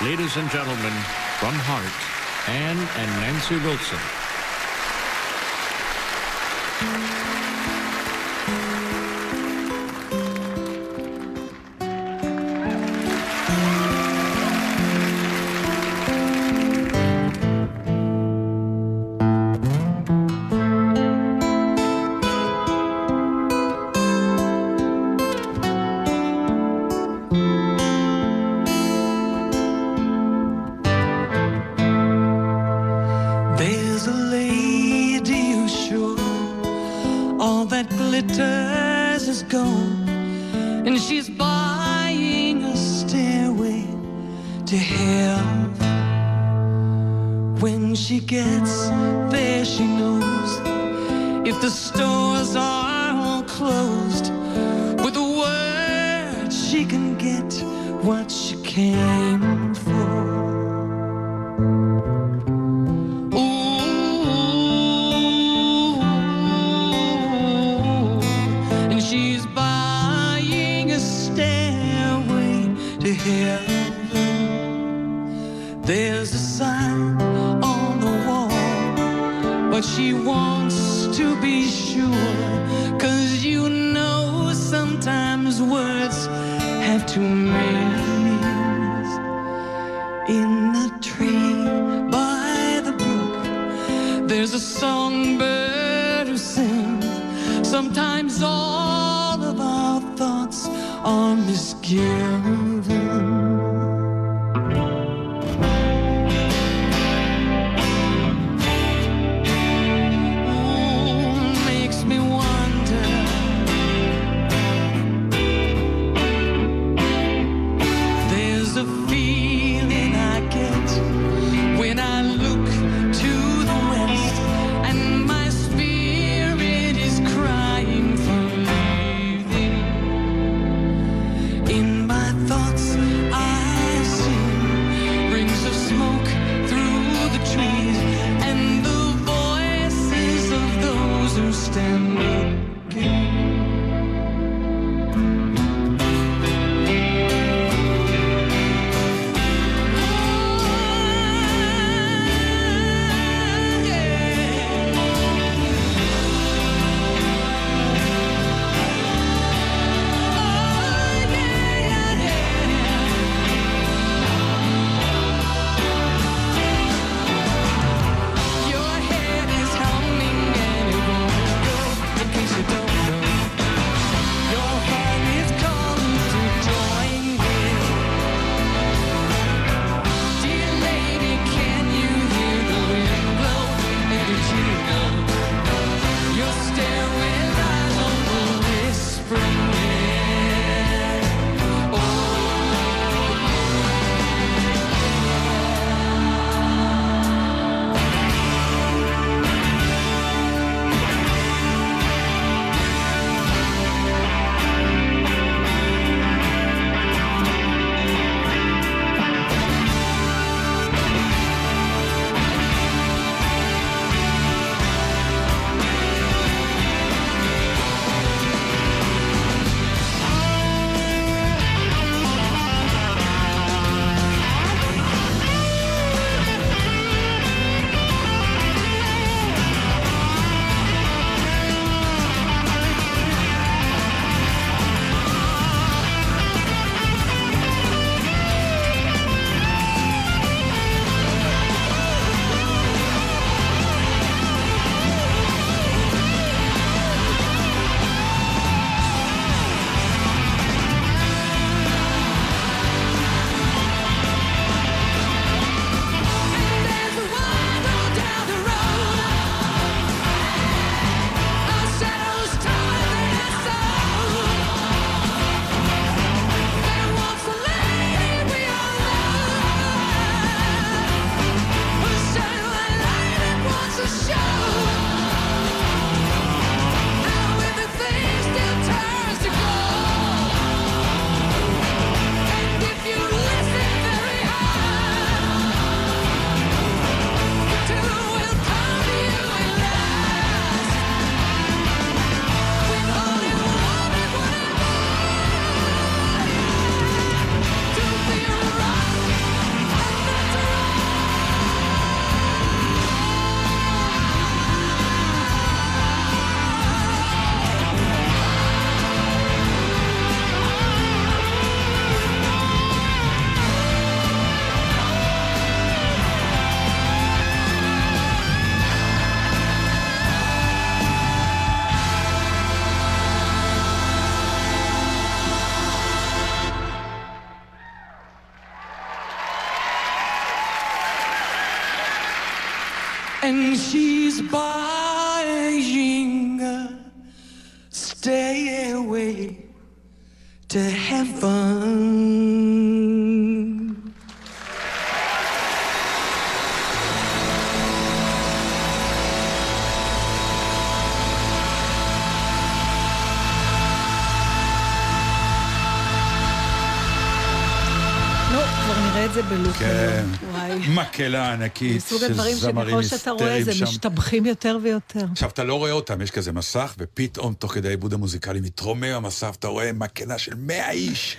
Ladies and gentlemen, from Heart, Anne and Nancy Wilson. Glitters is gold, and she's buying a stairway to hell. When she gets there, she knows if the stores are all closed, with a word she can get what she came Stand me. זה בלופ כן. מקהלה ענקית מסוג של הדברים זמרים שככל שאתה רואה, היסטריים זה שם. משתבחים יותר ויותר. עכשיו, אתה לא רואה אותם, יש כזה מסך, ופתאום, תוך כדי העיבוד המוזיקלי, מתרומם המסך, אתה רואה מקהלה של 100 איש.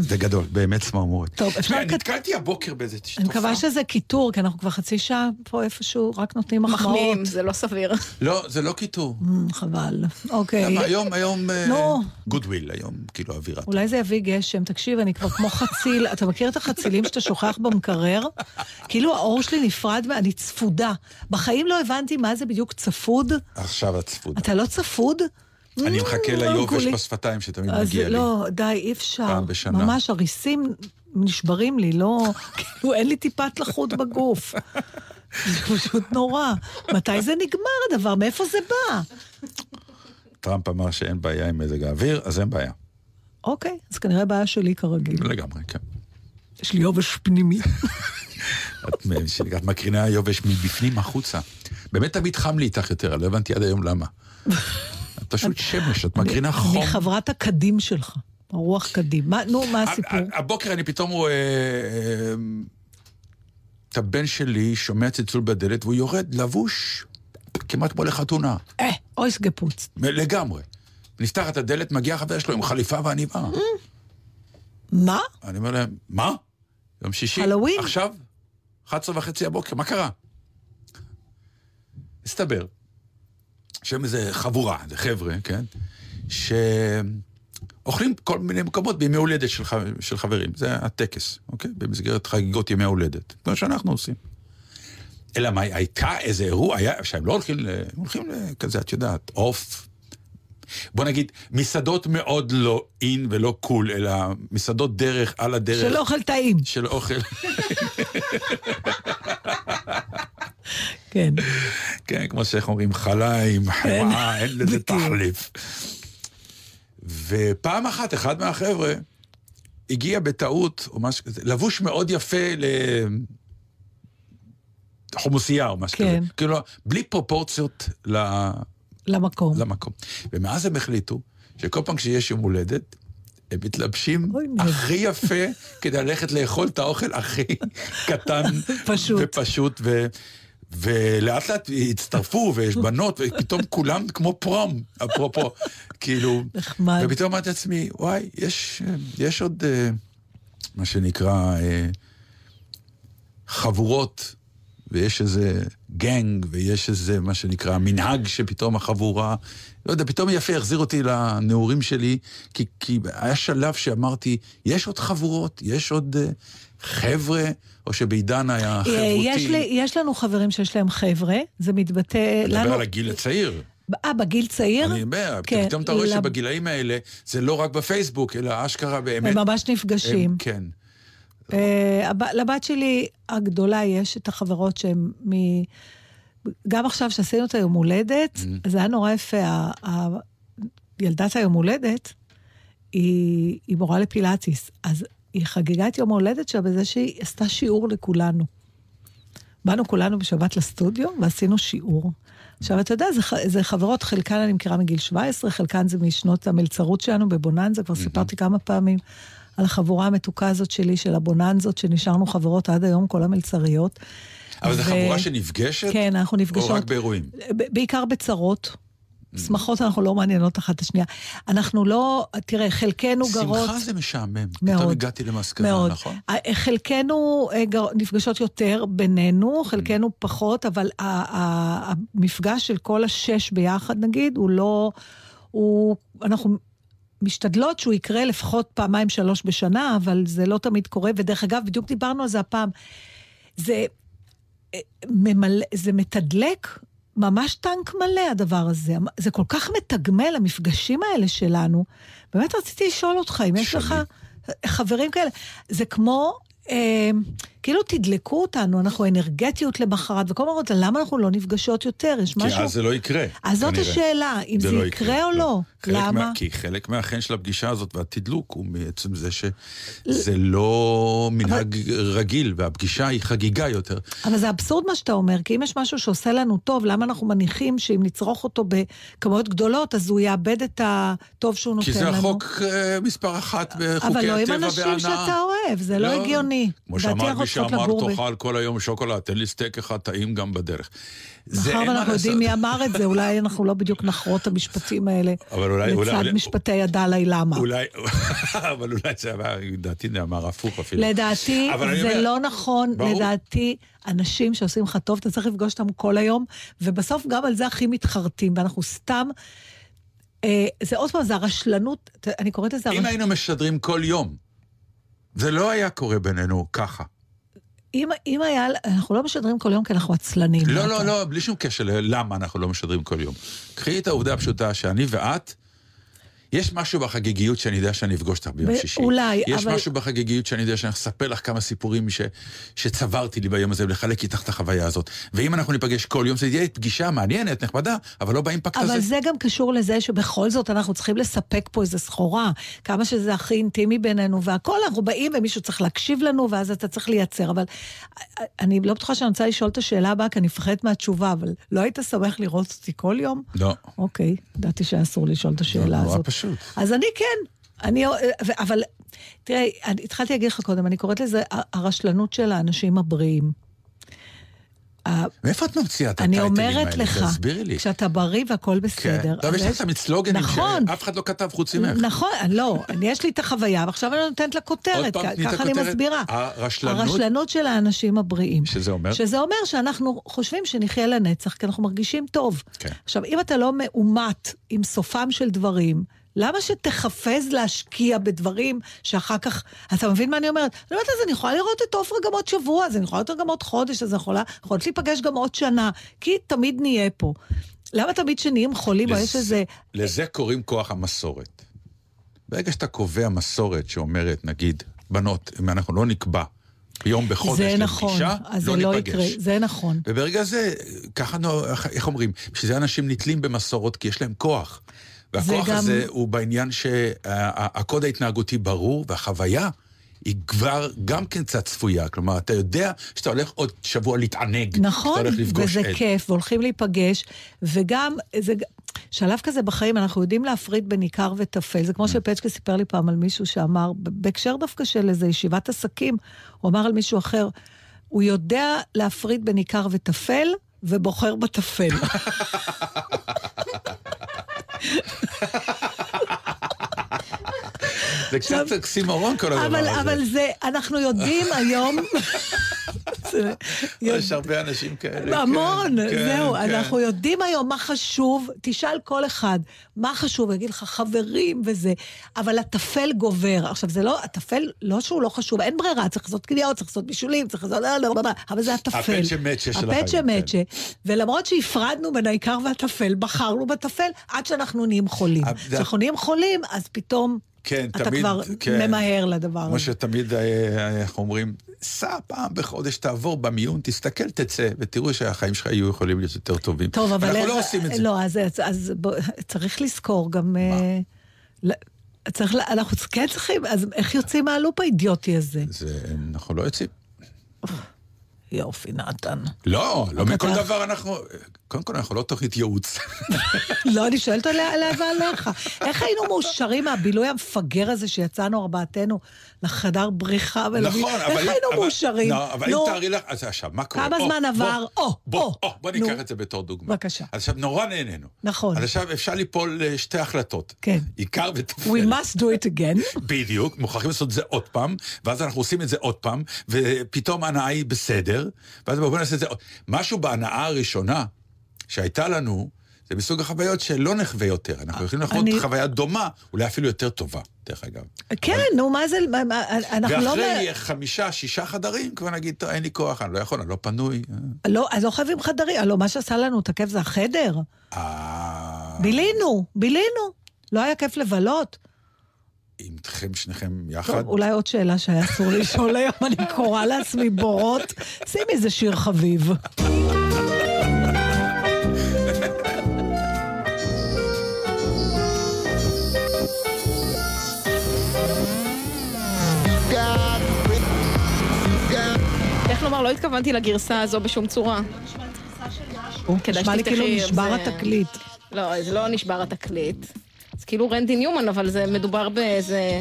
זה גדול, באמת צמרמורת. טוב, אפשר כת- נתקלתי הבוקר באיזה אני תופעה. מקווה שזה קיטור, כי אנחנו כבר חצי שעה פה איפשהו, רק נותנים מחמאות. מחמיאים, זה לא סביר. לא, זה לא קיטור. Mm, חבל. אוקיי. היום, היום, נו. goodwill, היום, כאילו, אווירה. אולי זה יביא גשם. תקשיב, אני כבר כמו חציל, אתה מכיר את החצילים שאתה שוכח במקרר? כאילו העור שלי נפרד, ואני צפודה. בחיים לא הבנתי מה זה בדיוק צפוד. עכשיו הצפוד. אתה לא צפוד? אני מחכה Mm, ליובש. בשפתיים שתמיד מגיע לי. לא, די, אי אפשר. פעם בשנה. ממש, הריסים נשברים לי, לא... כאילו, אין לי טיפת לחות בגוף. זה פשוט נורא. מתי זה נגמר הדבר? מאיפה זה בא? טראמפ אמר שאין בעיה עם מזג האוויר, אז אין בעיה. אוקיי, אז כנראה בעיה שלי כרגיל. לגמרי, כן. יש לי יובש פנימי. את מקרינה יובש מבפנים החוצה. באמת תמיד חם לי איתך יותר, לא הבנתי עד היום למה. את פשוט שמש, את מקרינה חום. אני חברת הקדים שלך, הרוח קדים. מה, נו, מה הסיפור? הבוקר אני פתאום רואה אה, את הבן שלי שומע צלצול בדלת והוא יורד לבוש כמעט כמו לחתונה. אה, אוי סגפוץ. לגמרי. נפתחת הדלת, מגיע חבר שלו עם חליפה ועניבה. מה? אני אומר להם, מה? יום שישי? הלואוין? עכשיו? 11 וחצי הבוקר, מה קרה? הסתבר שהם איזה חבורה, זה חבר'ה, כן? שאוכלים כל מיני מקומות בימי הולדת של, ח... של חברים. זה הטקס, אוקיי? במסגרת חגיגות ימי הולדת. כמו שאנחנו עושים. אלא מה, הייתה איזה אירוע, היה, שהם לא הולכים, ל... הולכים לכזה, את יודעת, עוף. בוא נגיד, מסעדות מאוד לא אין ולא קול, אלא מסעדות דרך, על הדרך. של אוכל טעים. של אוכל. כן. כן, כמו שאיך אומרים, חליים, חמאה, אין לזה. תחליף. ופעם אחת, אחד מהחבר'ה הגיע בטעות, או משהו כזה, לבוש מאוד יפה לחומוסייה או משהו כן. כזה. כאילו, בלי פרופורציות ל- למקום. למקום. ומאז הם החליטו שכל פעם כשיש יום הולדת, הם מתלבשים. הכי יפה כדי ללכת לאכול את האוכל הכי קטן פשוט. ופשוט. ו... ולאט לאט הצטרפו, ויש בנות, ופתאום כולם כמו פרום, אפרופו, כאילו... נחמד. ופתאום אמרתי לעצמי, וואי, יש, יש עוד אה, מה שנקרא אה, חבורות, ויש איזה גנג, ויש איזה מה שנקרא מנהג שפתאום החבורה, לא יודע, פתאום יפה החזיר אותי לנעורים שלי, כי, כי היה שלב שאמרתי, יש עוד חבורות, יש עוד אה, חבר'ה, או שבעידן היה אה, חברותי. יש, לי, יש לנו חברים שיש להם חבר'ה, זה מתבטא אני מדבר לנו... על הגיל הצעיר. אה, בגיל צעיר? אני אומר, כן, פתאום אתה רואה לב- שבגילאים האלה, זה לא רק בפייסבוק, אלא אשכרה באמת. הם ממש נפגשים. הם- כן. אה, לבת שלי הגדולה יש את החברות שהן מ... גם עכשיו שעשינו את היום הולדת, Mm-hmm. זה היה נורא יפה. ילדת היום הולדת, היא, היא מורה לפילאטיס, אז היא חגגה את יום ההולדת שלה בזה שהיא עשתה שיעור לכולנו. באנו כולנו בשבת לסטודיו ועשינו שיעור. עכשיו, אתה יודע, זה, זה חברות, חלקן אני מכירה מגיל 17, חלקן זה משנות המלצרות שלנו בבוננזה, כבר סיפרתי כמה פעמים על החבורה המתוקה הזאת שלי, של הבוננזות, שנשארנו חברות עד היום, כל המלצריות. אבל זו ו- חבורה שנפגשת? כן, אנחנו נפגשות. או רק באירועים? בעיקר בצרות. שמחות אנחנו לא מעניינות אחת את השנייה. אנחנו לא, תראה, חלקנו גרות... שמחה זה משעמם. מאוד. פתאום הגעתי למסקנה, מאוד. נכון? חלקנו אה, גר- נפגשות יותר בינינו, חלקנו פחות, אבל ה- ה- המפגש של כל השש ביחד, נגיד, הוא לא... הוא... אנחנו משתדלות שהוא יקרה לפחות פעמיים, שלוש בשנה, אבל זה לא תמיד קורה. ודרך אגב, בדיוק דיברנו על זה הפעם. זה, אה, ממלא, זה מתדלק ממש טנק מלא, הדבר הזה. זה כל כך מתגמל, המפגשים האלה שלנו. באמת רציתי לשאול אותך, אם יש. לך חברים כאלה. זה כמו, אה, כאילו תדלקו אותנו, אנחנו אנרגטיות למחרת, וכל הזמן אומרות, למה אנחנו לא נפגשות יותר? יש כי משהו... אז זה לא יקרה. אז זאת כנראה. השאלה, אם זה לא יקרה או לא. חלק למה? מה, כי חלק מהחן של הפגישה הזאת והתדלוק הוא מעצם זה שזה לא מנהג רגיל, והפגישה היא חגיגה יותר. אבל זה אבסורד מה שאתה אומר, כי אם יש משהו שעושה לנו טוב, למה אנחנו מניחים שאם נצרוך אותו בכמויות גדולות, אז הוא יאבד את הטוב שהוא נותן כי לנו? זה החוק אה, מספר אחת בחוקי אבל לא עם הטבע אנשים וההנאה. שאתה אוהב, זה לא הגיוני. כמו לדעתי שאמר תאכל כל היום שוקולד, תן לי סטייק אחד טעים גם בדרך. זה מאחר ואנחנו יודעים. מי אמר את זה, אולי אנחנו לא בדיוק נחרות את המשפטים האלה. אבל אולי- אולי- לצד משפטי הדלאי למה. אולי, אבל אולי זה אמר, לדעתי זה אמר הפוך אפילו. לדעתי זה לא נכון. לדעתי אנשים שעושים לך טוב, אתה צריך לפגוש אותם כל היום, ובסוף גם על זה הכי מתחרטים, ואנחנו סתם... אה, זה עוד פעם, זה הרשלנות, אני קוראת לזה... אם הרש- היינו משדרים כל יום, זה לא היה קורה בינינו ככה. אם, אם היה, אנחנו לא משדרים כל יום כי אנחנו עצלנים. לא, לא, אתה- לא, בלי שום קשר ללמה אנחנו לא משדרים כל יום. קחי את העובדה הפשוטה שאני ואת, יש משהו בחגיגיות שאני יודע שאני אפגוש אותך ביום ב- שישי. אולי, יש אבל- משהו בחגיגיות שאני יודע שאני אספר לך כמה סיפורים ש, שצברתי לי ביום הזה, ולחלק איתך את החוויה הזאת. ואם אנחנו ניפגש כל יום, זה יהיה פגישה מעניינת, נחמדה, אבל לא באימפקט הזה. אבל זה גם קשור לזה שבכל זאת אנחנו צריכים לספק פה איזו סחורה. כמה שזה הכי אינטימי בינינו והכל, אנחנו באים ומישהו צריך להקשיב לנו, ואז אתה צריך לייצר. אבל אני לא בטוחה שאני רוצה לשאול את השאלה הבאה, כי אני מפחדת מהתשובה, אבל לא היית שמח לראות אותי כל יום? לא. אוקיי, ידעתי שאסור לשאול את השאלה נורא הזאת. פשוט. אז אני כן. אני, אבל תראה, אני התחלתי להגיד לך קודם, אני קוראת לזה הרשלנות של האנשים הבריאים. מאיפה את ממציאה את אני הטייטלים האלה? אומרת לך, תסבירי לי. כשאתה בריא והכל כן. בסדר. טוב, יש לך תמיד סלוגנים נכון. שאף אחד לא כתב חוץ ממך. נכון, לא, אני- יש לי את החוויה, ועכשיו אני נותנת לה כותרת, את ככה אני. מסבירה. הרשלנות? הרשלנות של האנשים הבריאים. שזה אומר? שזה אומר שאנחנו חושבים שנחיה לנצח, כי אנחנו מרגישים טוב. כן. עכשיו, אם אתה לא מאומת עם סופם של דברים, למה שתחפז להשקיע בדברים שאחר כך... אתה מבין מה אני אומרת? אני אומרת, אז אני יכולה לראות את עופרה גם עוד שבוע, אז אני יכולה לראות גם עוד חודש, אז אני יכולה, יכולת להיפגש גם עוד שנה, כי תמיד נהיה פה. למה תמיד כשנהיים חולים, או יש איזה... לזה קוראים כוח המסורת. ברגע שאתה קובע מסורת שאומרת, נגיד, בנות, אם אנחנו לא נקבע יום בחודש זה לפגישה, נכון, אז זה לא יקרה, זה נכון. וברגע זה, ככה, איך אומרים, בשביל זה אנשים נתלים במסורות, כי יש להם כוח. והכוח גם- הזה הוא בעניין שהקוד ההתנהגותי ברור, והחוויה היא כבר גם כן קצת צפויה. כלומר, אתה יודע שאתה הולך עוד שבוע להתענג. נכון, וזה עד. כיף, והולכים להיפגש, וגם, זה שלב כזה בחיים, אנחנו יודעים להפריד בין עיקר וטפל. זה כמו שפצ'קה סיפר לי פעם על מישהו שאמר, בהקשר דווקא של איזו ישיבת עסקים, הוא אמר על מישהו אחר, הוא יודע להפריד בין עיקר וטפל, ובוחר בטפל. זה קצת אוקסימורון כל הדבר אבל, הזה. אבל זה, אנחנו יודעים היום... יש הרבה אנשים כאלה. המון, כן, כן, זהו, כן. אנחנו יודעים היום מה חשוב, תשאל כל אחד מה חשוב, יגיד לך חברים וזה, אבל הטפל גובר. עכשיו, זה לא, הטפל, לא שהוא לא חשוב, אין ברירה, צריך לעשות קניות, צריך לעשות בישולים, צריך לעשות... לא, לא, לא, אבל זה הטפל. הפצ'ה מצ'ה של הפצ'ה החיים, כן. מצ'ה. ולמרות שהפרדנו בין העיקר והטפל, בחרנו בטפל עד שאנחנו נהיים חולים. זה- כשאנחנו נהיים חולים, אז פתאום כן, אתה תמיד, כבר כן. ממהר לדבר כמו הזה. שתמיד, אה, איך אומרים, סע פעם בחודש, תעבור במיון, תסתכל, תצא, ותראו שהחיים שלך יהיו יכולים להיות יותר טובים. טוב, אבל... אנחנו לא עושים את זה. לא, אז, אז, אז בוא, צריך לזכור גם... אה, ל- צריך, אנחנו כן צריכים, אז איך יוצאים מהלופ האידיוטי הזה? זה, אנחנו לא יוצאים. יופי, נתן. לא, לא מכל. דבר אנחנו... קודם כל, אנחנו לא תוכנית ייעוץ. לא, אני שואלת ועליך. איך היינו מאושרים מהבילוי המפגר הזה שיצאנו ארבעתנו לחדר בריחה? ולמי- נכון, אבל... איך היינו מאושרים? לא, אבל אם תארי לך... אז עכשיו, מה קורה? כמה זמן עבר? או, או, בוא. ניקח את זה בתור דוגמה. בבקשה. אז עכשיו, נורא נהנינו. נכון. אז עכשיו אפשר ליפול לשתי החלטות. כן. עיקר וטפל. We must do it again. בדיוק, מוכרחים לעשות את זה עוד פעם, ואז אנחנו עושים את זה עוד פעם, ופתאום ההנאה היא בסדר, ואז בואו נעשה את זה עוד. משהו בהנאה הראשונה שהייתה לנו, זה מסוג החוויות שלא נחווה יותר. אנחנו יכולים לחוות אני- חוויה דומה, אולי אפילו יותר טובה, דרך אגב. כן, נו, מה זה, מה- מה- אנחנו לא... ואחרי חמישה, שישה חדרים, כבר נגיד, "טוב, אין לי כוח, אני לא יכול, אני לא פנוי. לא, אז לא חייבים חדרים. הלוא מה שעשה לנו את הכיף זה החדר. אה... בילינו, בילינו. לא היה כיף לבלות. איתכם שניכם יחד. טוב, אולי עוד שאלה שהיה אסור לשאול היום, אני קוראה לעצמי בורות. שימי איזה שיר חביב. לומר, לא התכוונתי לגרסה הזו בשום צורה. כדאי נשמע לי כאילו נשבר התקליט. לא, זה לא נשבר התקליט. זה כאילו רנדי ניומן, אבל זה מדובר באיזה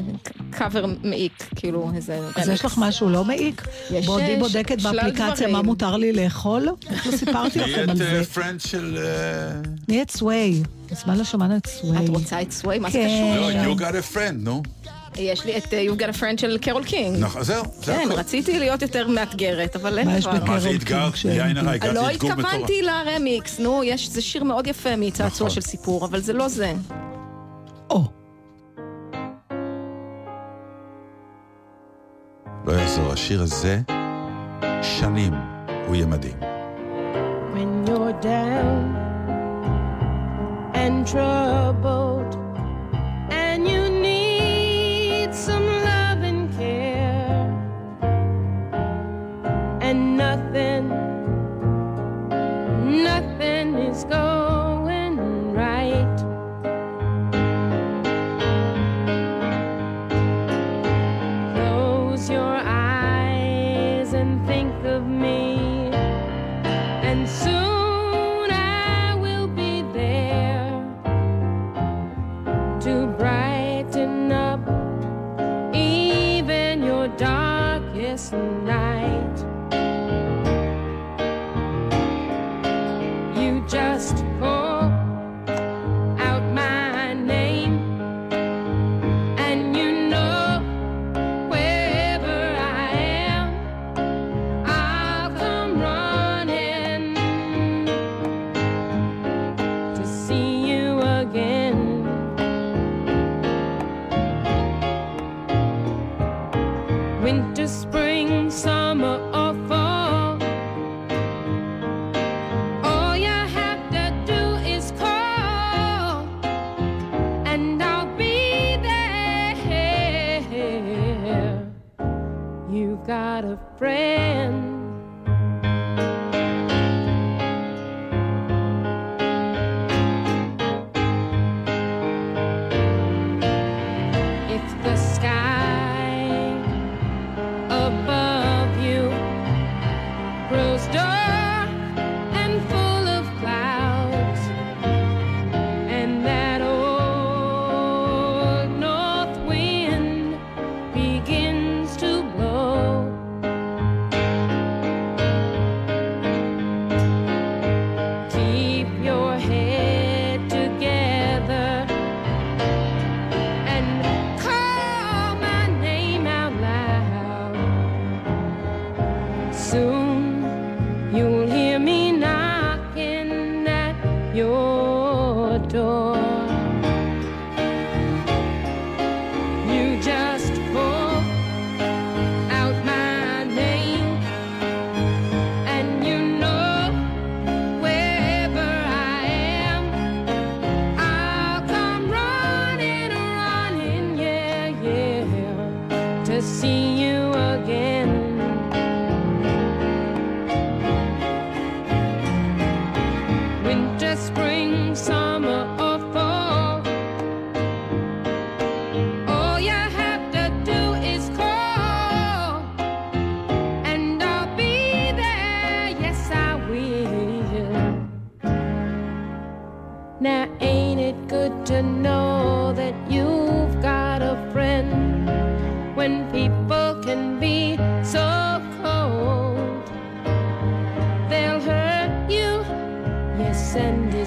קאבר מעיק, כאילו איזה אז. יש לך משהו לא מעיק? יש, בעודי אה, בודקת באפליקציה. מה מותר לי לאכול? איך לא סיפרתי לכם נהיית על זה? friend של... אה, נהיית סווי. מזמן לא שמענו את סווי. את רוצה את סווי? מה זה כן. קשור? לא, you got a friend, נו. יש לי את אה, You've got a friend של קרול קינג. נכון, זהו, זה כן. רציתי להיות יותר מאתגרת, אבל אין מה יש דבר. בקרול מה זה אתגר? לא. התכוונתי לרמיקס, נו, יש, זה שיר מאוד יפה מצעצוע נכון. של סיפור, אבל זה לא זה. או, לא יעזור, השיר הזה, שנים, הוא יהיה מדהים. when you're down and troubled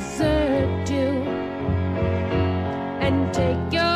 desert you, and take your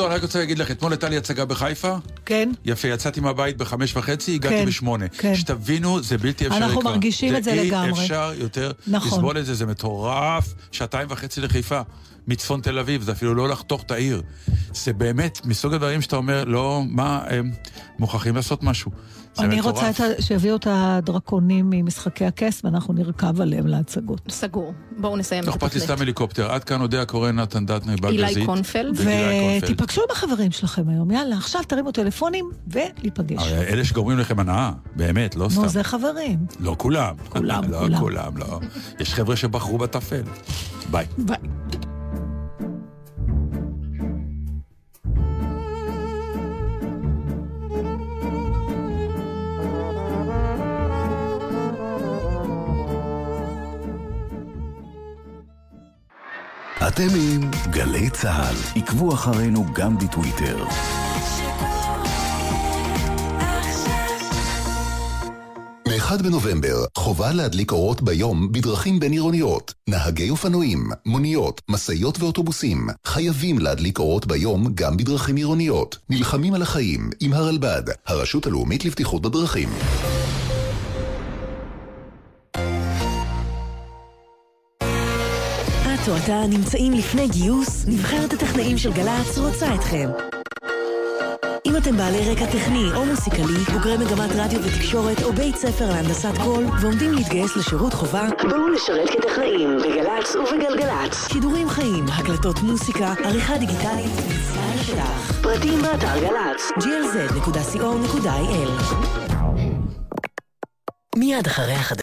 בקיצור, אני רק רוצה להגיד לך, אתמול הייתה לי הצגה בחיפה. כן? יפה, יצאתי מהבית בחמש וחצי, הגעתי כן, בשמונה. כן. שתבינו, זה בלתי אפשרי כבר. אנחנו מרגישים את זה לגמרי. אי אפשר יותר נכון. לסבול את זה, זה מטורף. שעתיים וחצי לחיפה, מצפון תל אביב, זה אפילו לא לחתוך את העיר. זה באמת מסוג הדברים שאתה אומר, לא, מה, הם מוכרחים לעשות משהו. זה אני מטורף. רוצה את ה- שיביאו את הדרקונים ממשחקי הכס, ואנחנו נרכב עליהם להצגות. סגור. בואו נסיים לא את אכפת לי התוכנית. סתם הליקופטר. עד כאן אודיה קורן, נתן דטנר, בלגזית. אילי קונפלד. ותיפגשו עם החברים שלכם היום, יאללה, עכשיו תרימו טלפונים ולהיפגש. הרי אלה שגורמים לכם הנאה, באמת, לא סתם. נו, זה חברים. לא כולם. כולם, לא כולם. כולם, לא. יש חבר'ה שבחרו בטפל. ביי. ביי. אתם עם גלי צה"ל. עקבו אחרינו גם בטוויטר. מ-1 בנובמבר, חובה להדליק אורות ביום בדרכים בין-עירוניות. נהגי אופנועים, מוניות, משאיות ואוטובוסים חייבים להדליק אורות ביום גם בדרכים עירוניות. נלחמים על החיים עם הרלב"ד, הרשות הלאומית לבטיחות בדרכים. את או אתה נמצאים לפני גיוס, נבחרת הטכנאים של גל"צ רוצה אתכם. אם אתם בעלי רקע טכני או מוסיקלי, בוגרי מגמת רדיו ותקשורת או בית ספר להנדסת קול ועומדים להתגייס לשירות חובה, בואו לשרת כטכנאים בגל"צ ובגלגלצ. שידורים חיים, הקלטות מוסיקה, עריכה דיגיטלית ויציאה לשטח. פרטים באתר גל"צ, glz.co.il מיד אחרי החדשות.